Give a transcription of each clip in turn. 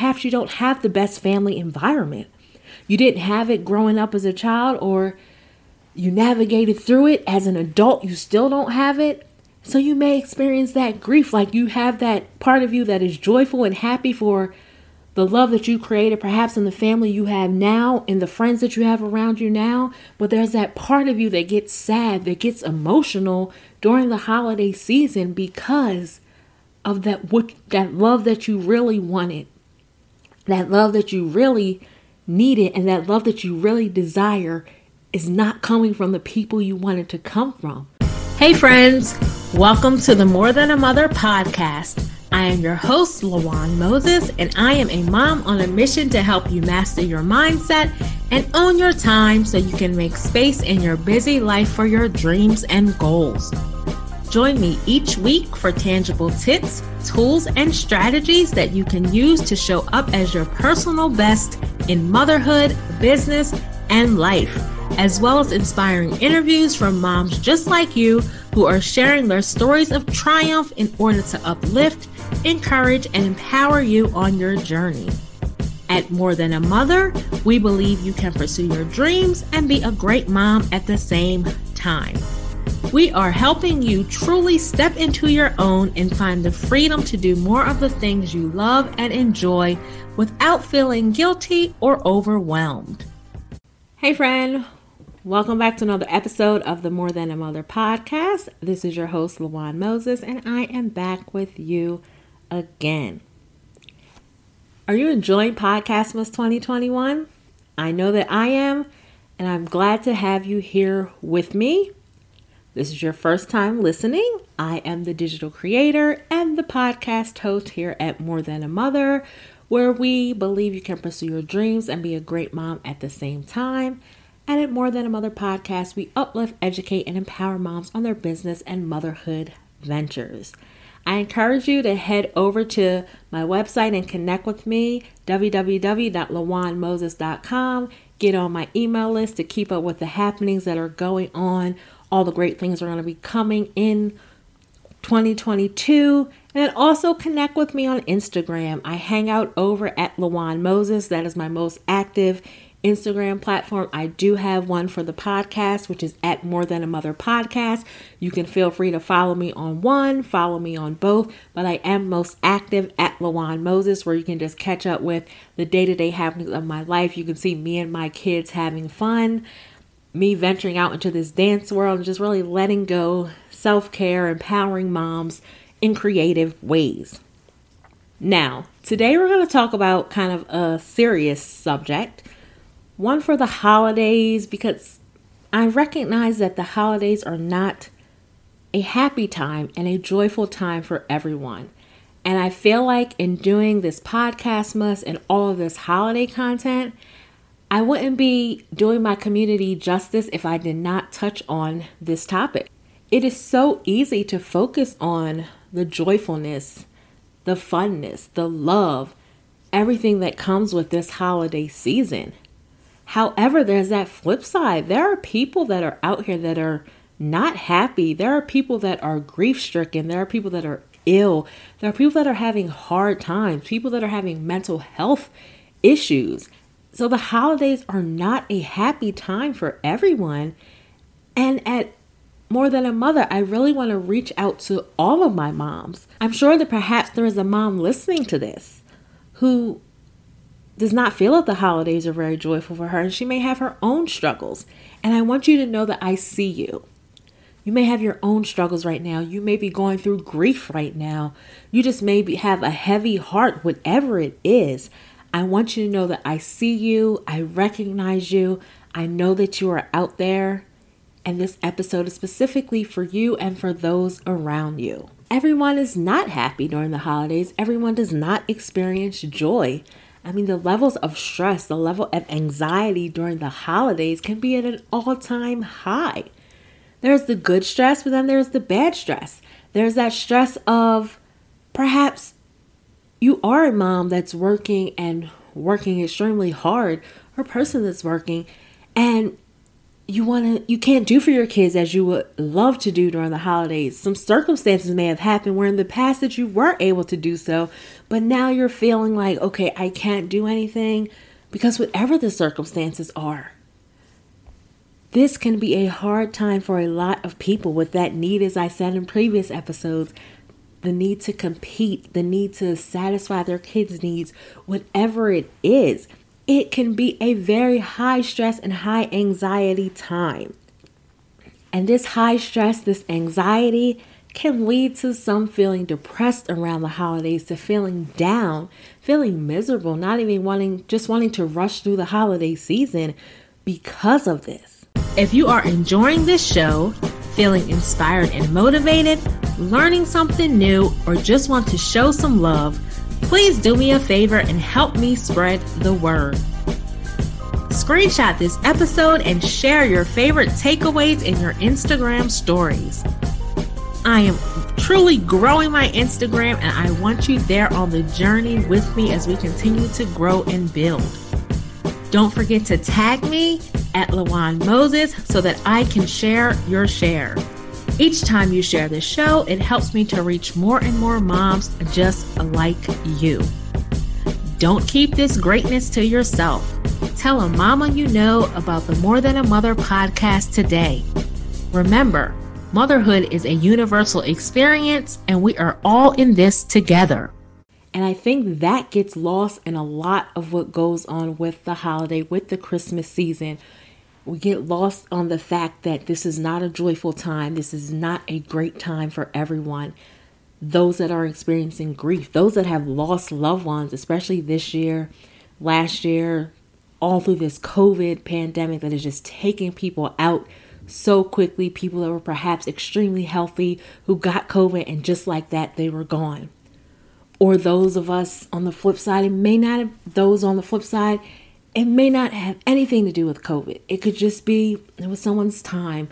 perhaps you don't have the best family environment. You didn't have it growing up as a child, or you navigated through it as an adult, you still don't have it. So you may experience that grief, like you have that part of you that is joyful and happy for the love that you created, perhaps in the family you have now, in the friends that you have around you now. But there's that part of you that gets sad, that gets emotional during the holiday season because of that what that love that you really wanted, that love that you really needed, and that love that you really desire is not coming from the people you wanted to come from. Hey, friends, welcome to the More Than a Mother podcast. I am your host, Lawan Moses, and I am a mom on a mission to help you master your mindset and own your time so you can make space in your busy life for your dreams and goals. Join me each week for tangible tips, tools, and strategies that you can use to show up as your personal best in motherhood, business, and life, as well as inspiring interviews from moms just like you who are sharing their stories of triumph in order to uplift, encourage, and empower you on your journey. At More Than a Mother, we believe you can pursue your dreams and be a great mom at the same time. We are helping you truly step into your own and find the freedom to do more of the things you love and enjoy without feeling guilty or overwhelmed. Hey, friend. Welcome back to another episode of the More Than a Mother podcast. This is your host, Lawan Moses, and I am back with you again. Are you enjoying Podcastmas 2021? I know that I am, and I'm glad to have you here with me this is your first time listening, I am the digital creator and the podcast host here at More Than a Mother, where we believe you can pursue your dreams and be a great mom at the same time. And at More Than a Mother podcast, we uplift, educate, and empower moms on their business and motherhood ventures. I encourage you to head over to my website and connect with me, www.lawanmoses.com. Get on my email list to keep up with the happenings that are going on all the great things are going to be coming in 2022. And also connect with me on Instagram. I hang out over at Lawan Moses. That is my most active Instagram platform. I do have one for the podcast, which is at More Than a Mother Podcast. You can feel free to follow me on one, follow me on both, but I am most active at Lawan Moses, where you can just catch up with the day to day happenings of my life. You can see me and my kids having fun me venturing out into this dance world and just really letting go, self care, empowering moms in creative ways. Now, today we're going to talk about kind of a serious subject, one for the holidays, because I recognize that the holidays are not a happy time and a joyful time for everyone. And I feel like in doing this Podcastmas and all of this holiday content, I wouldn't be doing my community justice if I did not touch on this topic. It is so easy to focus on the joyfulness, the funness, the love, everything that comes with this holiday season. However, there's that flip side. There are people that are out here that are not happy. There are people that are grief stricken. There are people that are ill. There are people that are having hard times, people that are having mental health issues. So the holidays are not a happy time for everyone. And at more than a mother, I really want to reach out to all of my moms. I'm sure that perhaps there is a mom listening to this who does not feel that the holidays are very joyful for her and she may have her own struggles. And I want you to know that I see you. You may have your own struggles right now. You may be going through grief right now. You just maybe have a heavy heart, whatever it is. I want you to know that I see you, I recognize you, I know that you are out there, and this episode is specifically for you and for those around you. Everyone is not happy during the holidays, everyone does not experience joy. I mean, the levels of stress, the level of anxiety during the holidays can be at an all time high. There's the good stress, but then there's the bad stress. There's that stress of perhaps you are a mom that's working and working extremely hard, or a person that's working, and you want to you can't do for your kids as you would love to do during the holidays. Some circumstances may have happened where in the past that you were able to do so, but now you're feeling like, okay, I can't do anything because whatever the circumstances are. This can be a hard time for a lot of people with that need as I said in previous episodes, the need to compete, the need to satisfy their kids' needs, whatever it is it can be a very high stress and high anxiety time. And this high stress, this anxiety, can lead to some feeling depressed around the holidays, to feeling down, feeling miserable, not even wanting, just wanting to rush through the holiday season because of this. If you are enjoying this show, feeling inspired and motivated, learning something new, or just want to show some love, please do me a favor and help me spread the word. Screenshot this episode and share your favorite takeaways in your Instagram stories. I am truly growing my Instagram and I want you there on the journey with me as we continue to grow and build. Don't forget to tag me at Lawan Moses so that I can share your share. Each time you share this show, it helps me to reach more and more moms just like you. Don't keep this greatness to yourself. Tell a mama you know about the More Than a Mother podcast today. Remember, motherhood is a universal experience and we are all in this together. And I think that gets lost in a lot of what goes on with the holiday, with the Christmas season we get lost on the fact that this is not a joyful time. This is not a great time for everyone. Those that are experiencing grief, those that have lost loved ones, especially this year, last year, all through this COVID pandemic that is just taking people out so quickly. People that were perhaps extremely healthy who got COVID and just like that, they were gone. Or those of us on the flip side, it may not have, those on the flip side, it may not have anything to do with COVID. It could just be it was someone's time,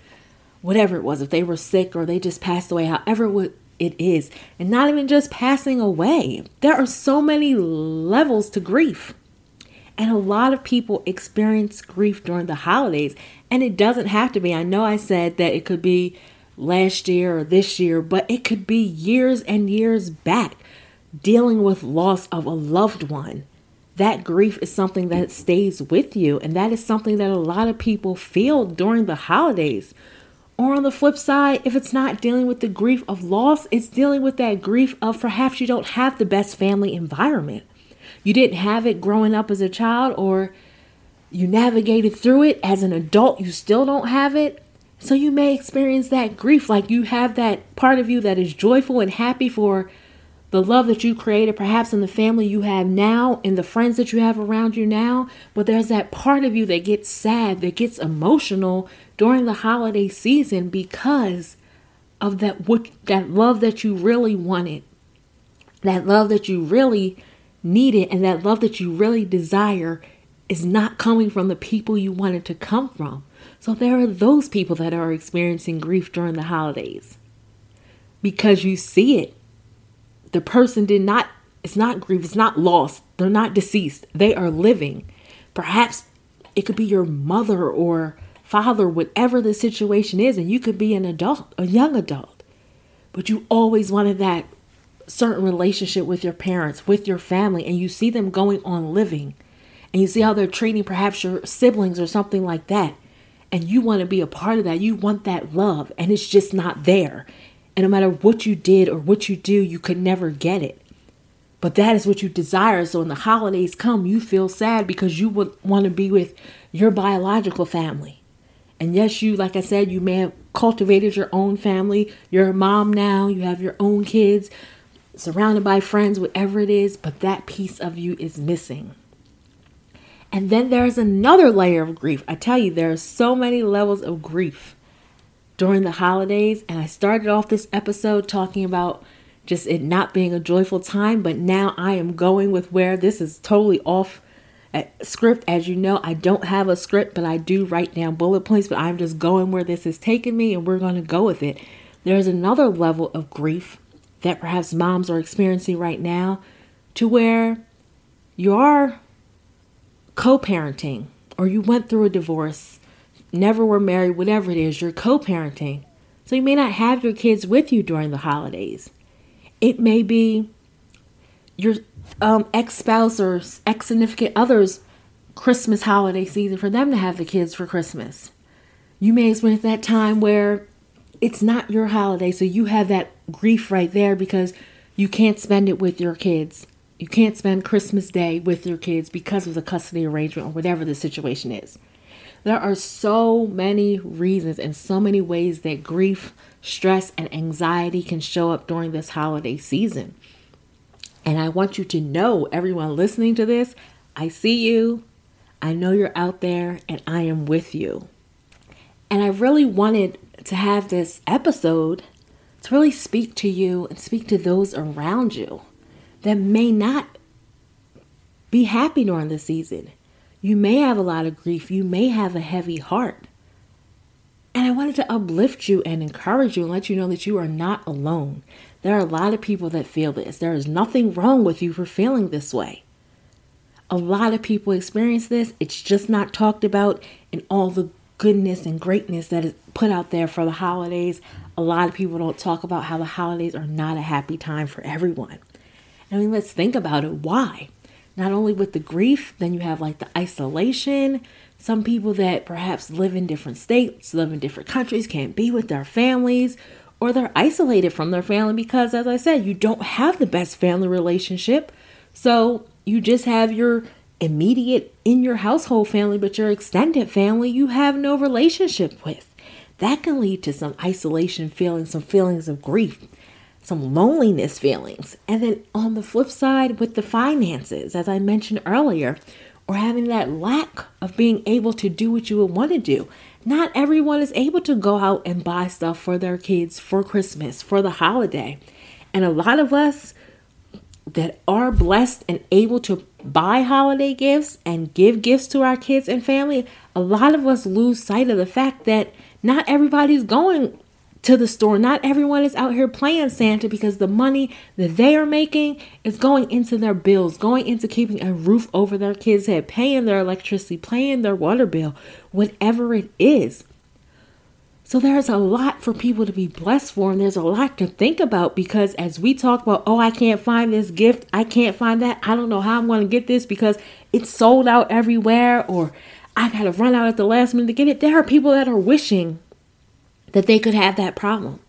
whatever it was, if they were sick or they just passed away, however it is. And not even just passing away. There are so many levels to grief. And a lot of people experience grief during the holidays. And it doesn't have to be. I know I said that it could be last year or this year, but it could be years and years back dealing with loss of a loved one that grief is something that mm-hmm. stays with you. And that is something that a lot of people feel during the holidays. Or on the flip side, if it's not dealing with the grief of loss, it's dealing with that grief of perhaps you don't have the best family environment. You didn't have it growing up as a child, or you navigated through it as an adult, you still don't have it. So you may experience that grief like you have that part of you that is joyful and happy for the love that you created, perhaps in the family you have now, in the friends that you have around you now. But there's that part of you that gets sad, that gets emotional during the holiday season because of that what that love that you really wanted, that love that you really needed, and that love that you really desire is not coming from the people you wanted to come from. So there are those people that are experiencing grief during the holidays because you see it the person did not, it's not grief, it's not lost. They're not deceased. They are living. Perhaps it could be your mother or father, whatever the situation is, and you could be an adult, a young adult. But you always wanted that certain relationship with your parents, with your family, and you see them going on living, and you see how they're treating perhaps your siblings or something like that, and you want to be a part of that. You want that love, and it's just not there. And no matter what you did or what you do, you could never get it. But that is what you desire. So when the holidays come, you feel sad because you would want to be with your biological family. And yes, you, like I said, you may have cultivated your own family. You're a mom now, you have your own kids, surrounded by friends, whatever it is, but that piece of you is missing. And then there's another layer of grief. I tell you, there are so many levels of grief during the holidays. And I started off this episode talking about just it not being a joyful time, but now I am going with where this is totally off eh, script. As you know, I don't have a script, but I do write down bullet points, but I'm just going where this is taking me and we're going to go with it. There's another level of grief that perhaps moms are experiencing right now to where you are co parenting or you went through a divorce never were married, whatever it is, you're co parenting. So you may not have your kids with you during the holidays. It may be your um, ex spouse or ex significant other's Christmas holiday season for them to have the kids for Christmas. You may experience that time where it's not your holiday, so you have that grief right there because you can't spend it with your kids. You can't spend Christmas Day with your kids because of the custody arrangement or whatever the situation is. There are so many reasons and so many ways that grief, stress, and anxiety can show up during this holiday season. And I want you to know, everyone listening to this, I see you, I know you're out there, and I am with you. And I really wanted to have this episode to really speak to you and speak to those around you that may not be happy during the season. You may have a lot of grief, you may have a heavy heart. And I wanted to uplift you and encourage you and let you know that you are not alone. There are a lot of people that feel this. There is nothing wrong with you for feeling this way. A lot of people experience this. It's just not talked about in all the goodness and greatness that is put out there for the holidays. A lot of people don't talk about how the holidays are not a happy time for everyone. I mean, let's think about it. Why? Not only with the grief, then you have like the isolation. Some people that perhaps live in different states, live in different countries, can't be with their families, or they're isolated from their family because, as I said, you don't have the best family relationship. So you just have your immediate in your household family, but your extended family you have no relationship with. That can lead to some isolation feelings, some feelings of grief some loneliness feelings. And then on the flip side, with the finances, as I mentioned earlier, or having that lack of being able to do what you would want to do. Not everyone is able to go out and buy stuff for their kids for Christmas, for the holiday. And a lot of us that are blessed and able to buy holiday gifts and give gifts to our kids and family, a lot of us lose sight of the fact that not everybody's going to the store. Not everyone is out here playing Santa because the money that they are making is going into their bills, going into keeping a roof over their kids' head, paying their electricity, paying their water bill, whatever it is. So there's a lot for people to be blessed for, and there's a lot to think about because as we talk about, oh, I can't find this gift, I can't find that, I don't know how I'm going to get this because it's sold out everywhere, or I got to run out at the last minute to get it. There are people that are wishing that they could have that problem.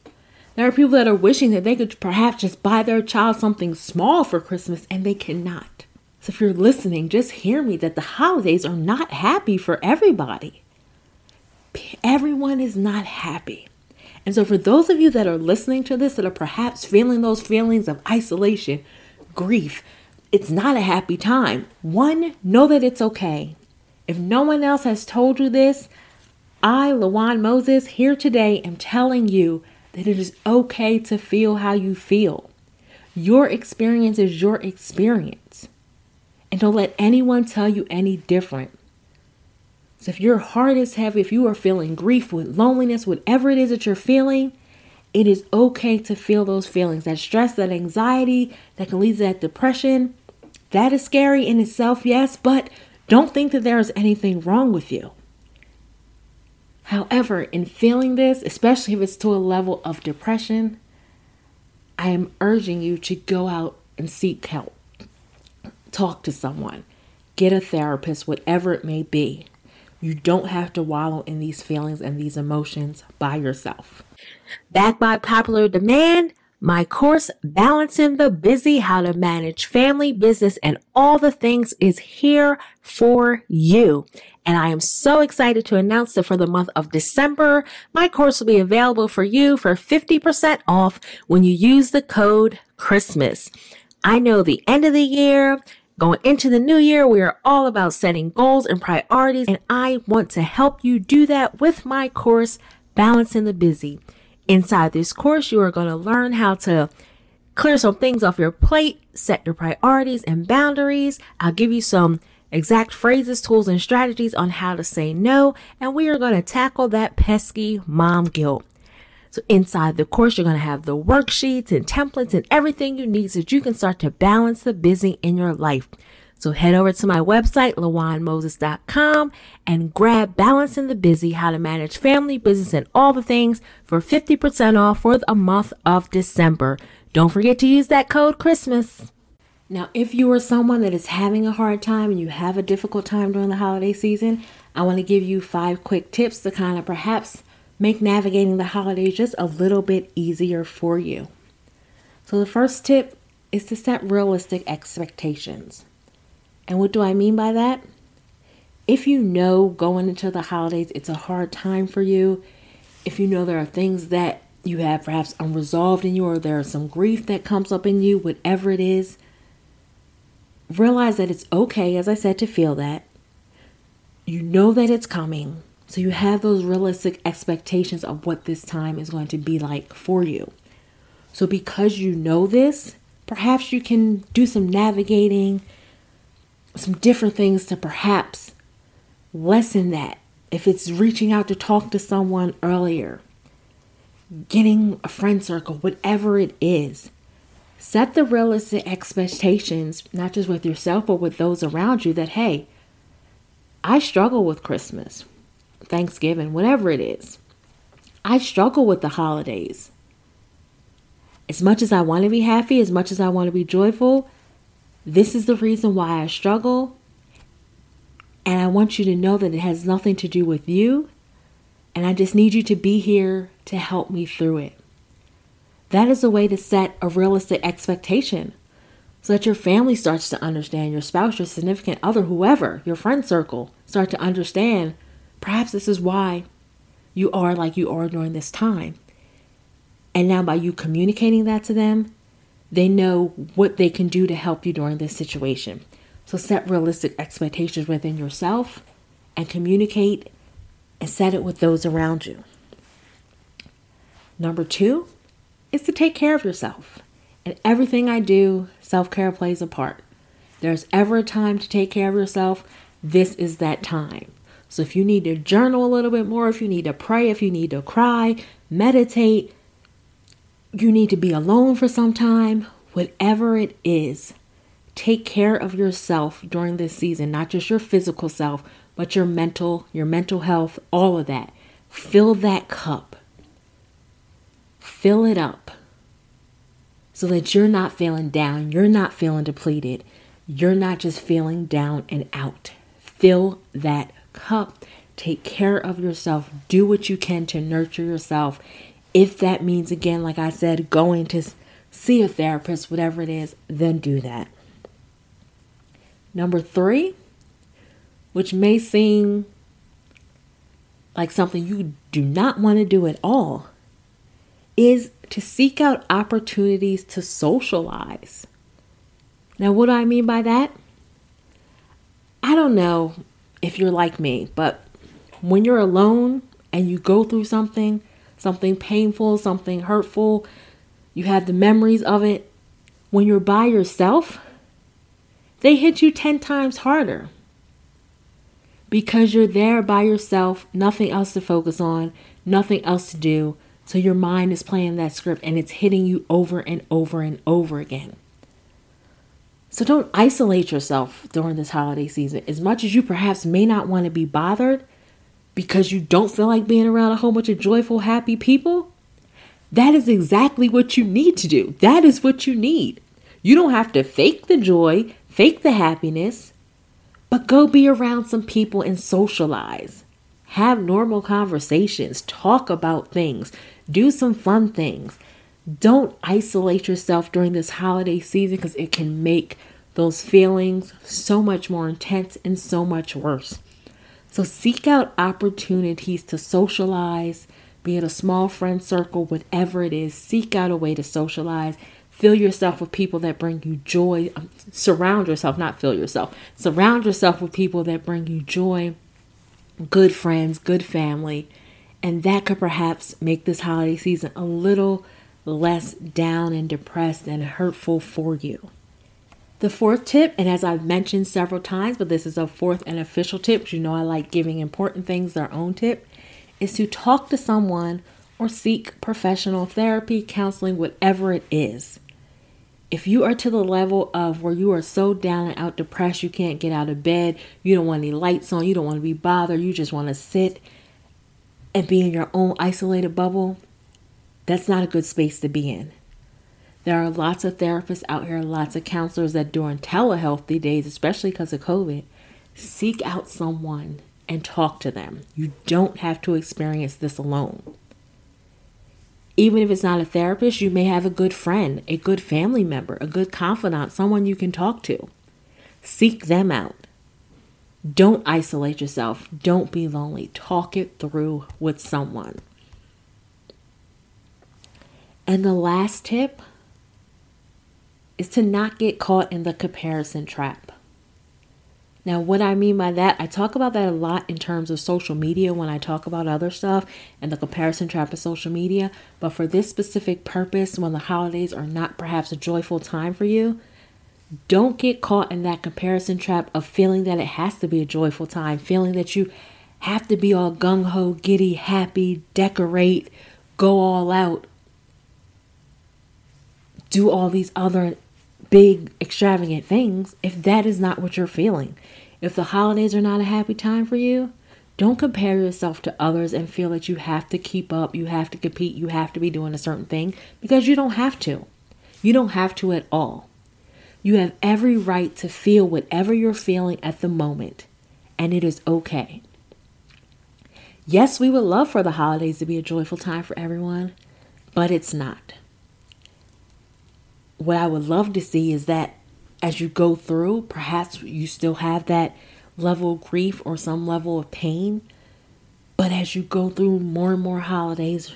There are people that are wishing that they could perhaps just buy their child something small for Christmas and they cannot. So if you're listening, just hear me that the holidays are not happy for everybody. Everyone is not happy. And so, for those of you that are listening to this that are perhaps feeling those feelings of isolation, grief, it's not a happy time. One, know that it's okay. If no one else has told you this, I, Lawan Moses, here today am telling you that it is okay to feel how you feel. Your experience is your experience. And don't let anyone tell you any different. So if your heart is heavy, if you are feeling grief with loneliness, whatever it is that you're feeling, it is okay to feel those feelings. That stress, that anxiety, that can lead to that depression. That is scary in itself, yes, but don't think that there is anything wrong with you. However, in feeling this, especially if it's to a level of depression, I am urging you to go out and seek help. Talk to someone, get a therapist, whatever it may be. You don't have to wallow in these feelings and these emotions by yourself. Back by popular demand, my course, Balancing the Busy, How to Manage Family, Business, and All the Things is here for you. And I am so excited to announce that for the month of December, my course will be available for you for 50% off when you use the code Christmas. I know the end of the year, Going into the new year, we are all about setting goals and priorities, and I want to help you do that with my course, Balancing the Busy. Inside this course, you are going to learn how to clear some things off your plate, set your priorities and boundaries. I'll give you some exact phrases, tools, and strategies on how to say no, and we are going to tackle that pesky mom guilt. So inside the course, you're going to have the worksheets and templates and everything you need so that you can start to balance the busy in your life. So head over to my website, lawanmoses.com, and grab Balancing the Busy How to Manage Family, Business, and All the Things for 50% off for the month of December. Don't forget to use that code Christmas. Now, if you are someone that is having a hard time and you have a difficult time during the holiday season, I want to give you five quick tips to kind of perhaps make navigating the holidays just a little bit easier for you. So, the first tip is to set realistic expectations. And what do I mean by that? If you know going into the holidays it's a hard time for you, if you know there are things that you have perhaps unresolved in you or there's some grief that comes up in you, whatever it is, realize that it's okay, as I said, to feel that. You know that it's coming. So you have those realistic expectations of what this time is going to be like for you. So because you know this, perhaps you can do some navigating some different things to perhaps lessen that. If it's reaching out to talk to someone earlier, getting a friend circle, whatever it is, set the realistic expectations, not just with yourself, but with those around you that, hey, I struggle with Christmas, Thanksgiving, whatever it is. I struggle with the holidays. As much as I want to be happy, as much as I want to be joyful, this is the reason why I struggle. And I want you to know that it has nothing to do with you. And I just need you to be here to help me through it. That is a way to set a realistic expectation so that your family starts to understand, your spouse, your significant other, whoever, your friend circle, start to understand perhaps this is why you are like you are during this time. And now, by you communicating that to them, they know what they can do to help you during this situation. So set realistic expectations within yourself and communicate and set it with those around you. Number two is to take care of yourself. And everything I do, self care plays a part. There's ever a time to take care of yourself, this is that time. So if you need to journal a little bit more, if you need to pray, if you need to cry, meditate, you need to be alone for some time, whatever it is, take care of yourself during this season, not just your physical self, but your mental, your mental health, all of that. Fill that cup. Fill it up so that you're not feeling down, you're not feeling depleted, you're not just feeling down and out. Fill that cup. Take care of yourself. Do what you can to nurture yourself if that means, again, like I said, going to see a therapist, whatever it is, then do that. Number three, which may seem like something you do not want to do at all, is to seek out opportunities to socialize. Now, what do I mean by that? I don't know if you're like me, but when you're alone and you go through something, something painful, something hurtful, you have the memories of it. When you're by yourself, they hit you 10 times harder because you're there by yourself, nothing else to focus on, nothing else to do. So your mind is playing that script and it's hitting you over and over and over again. So don't isolate yourself during this holiday season. As much as you perhaps may not want to be bothered, because you don't feel like being around a whole bunch of joyful, happy people, that is exactly what you need to do. That is what you need. You don't have to fake the joy, fake the happiness, but go be around some people and socialize. Have normal conversations, talk about things, do some fun things. Don't isolate yourself during this holiday season because it can make those feelings so much more intense and so much worse. So seek out opportunities to socialize, be it a small friend circle, whatever it is. Seek out a way to socialize. Fill yourself with people that bring you joy. Um, surround yourself, not fill yourself. Surround yourself with people that bring you joy, good friends, good family. And that could perhaps make this holiday season a little less down and depressed and hurtful for you. The fourth tip, and as I've mentioned several times, but this is a fourth and official tip, you know I like giving important things their own tip, is to talk to someone or seek professional therapy, counseling, whatever it is. if you are to the level of where you are so down and out depressed, you can't get out of bed, you don't want any lights on, you don't want to be bothered, you just want to sit and be in your own isolated bubble, that's not a good space to be in. There are lots of therapists out here, lots of counselors that during telehealth these days, especially because of COVID, seek out someone and talk to them. You don't have to experience this alone. Even if it's not a therapist, you may have a good friend, a good family member, a good confidant, someone you can talk to. Seek them out. Don't isolate yourself. Don't be lonely. Talk it through with someone. And the last tip is to not get caught in the comparison trap. Now, what I mean by that, I talk about that a lot in terms of social media when I talk about other stuff and the comparison trap of social media. But for this specific purpose, when the holidays are not perhaps a joyful time for you, don't get caught in that comparison trap of feeling that it has to be a joyful time, feeling that you have to be all gung ho, giddy, happy, decorate, go all out, do all these other big, extravagant things if that is not what you're feeling. If the holidays are not a happy time for you, don't compare yourself to others and feel that you have to keep up, you have to compete, you have to be doing a certain thing because you don't have to. You don't have to at all. You have every right to feel whatever you're feeling at the moment, and it is okay. Yes, we would love for the holidays to be a joyful time for everyone, but it's not what I would love to see is that as you go through, perhaps you still have that level of grief or some level of pain. But as you go through more and more holidays,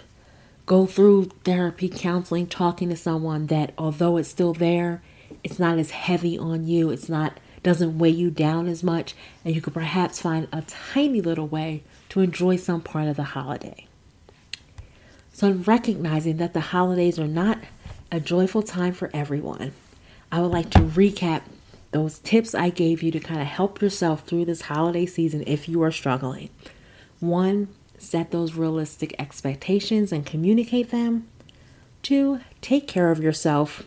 go through therapy, counseling, talking to someone that although it's still there, it's not as heavy on you. It's not doesn't weigh you down as much, and you could perhaps find a tiny little way to enjoy some part of the holiday. So, in recognizing that the holidays are not a joyful time for everyone. I would like to recap those tips I gave you to kind of help yourself through this holiday season if you are struggling. One, set those realistic expectations and communicate them. Two, take care of yourself.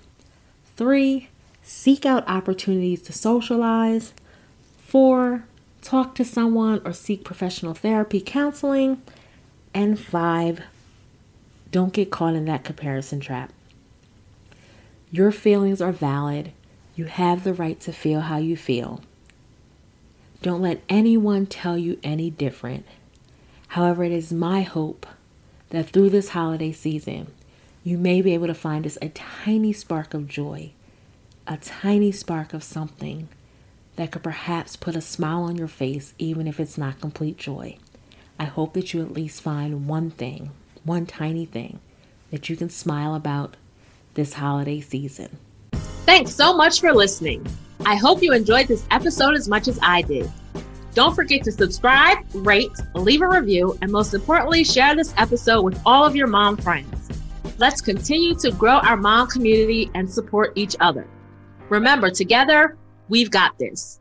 Three, seek out opportunities to socialize. Four, talk to someone or seek professional therapy counseling. And five, don't get caught in that comparison trap. Your feelings are valid. You have the right to feel how you feel. Don't let anyone tell you any different. However, it is my hope that through this holiday season, you may be able to find us a tiny spark of joy, a tiny spark of something that could perhaps put a smile on your face, even if it's not complete joy. I hope that you at least find one thing, one tiny thing that you can smile about this holiday season. Thanks so much for listening. I hope you enjoyed this episode as much as I did. Don't forget to subscribe, rate, leave a review, and most importantly, share this episode with all of your mom friends. Let's continue to grow our mom community and support each other. Remember, together, we've got this.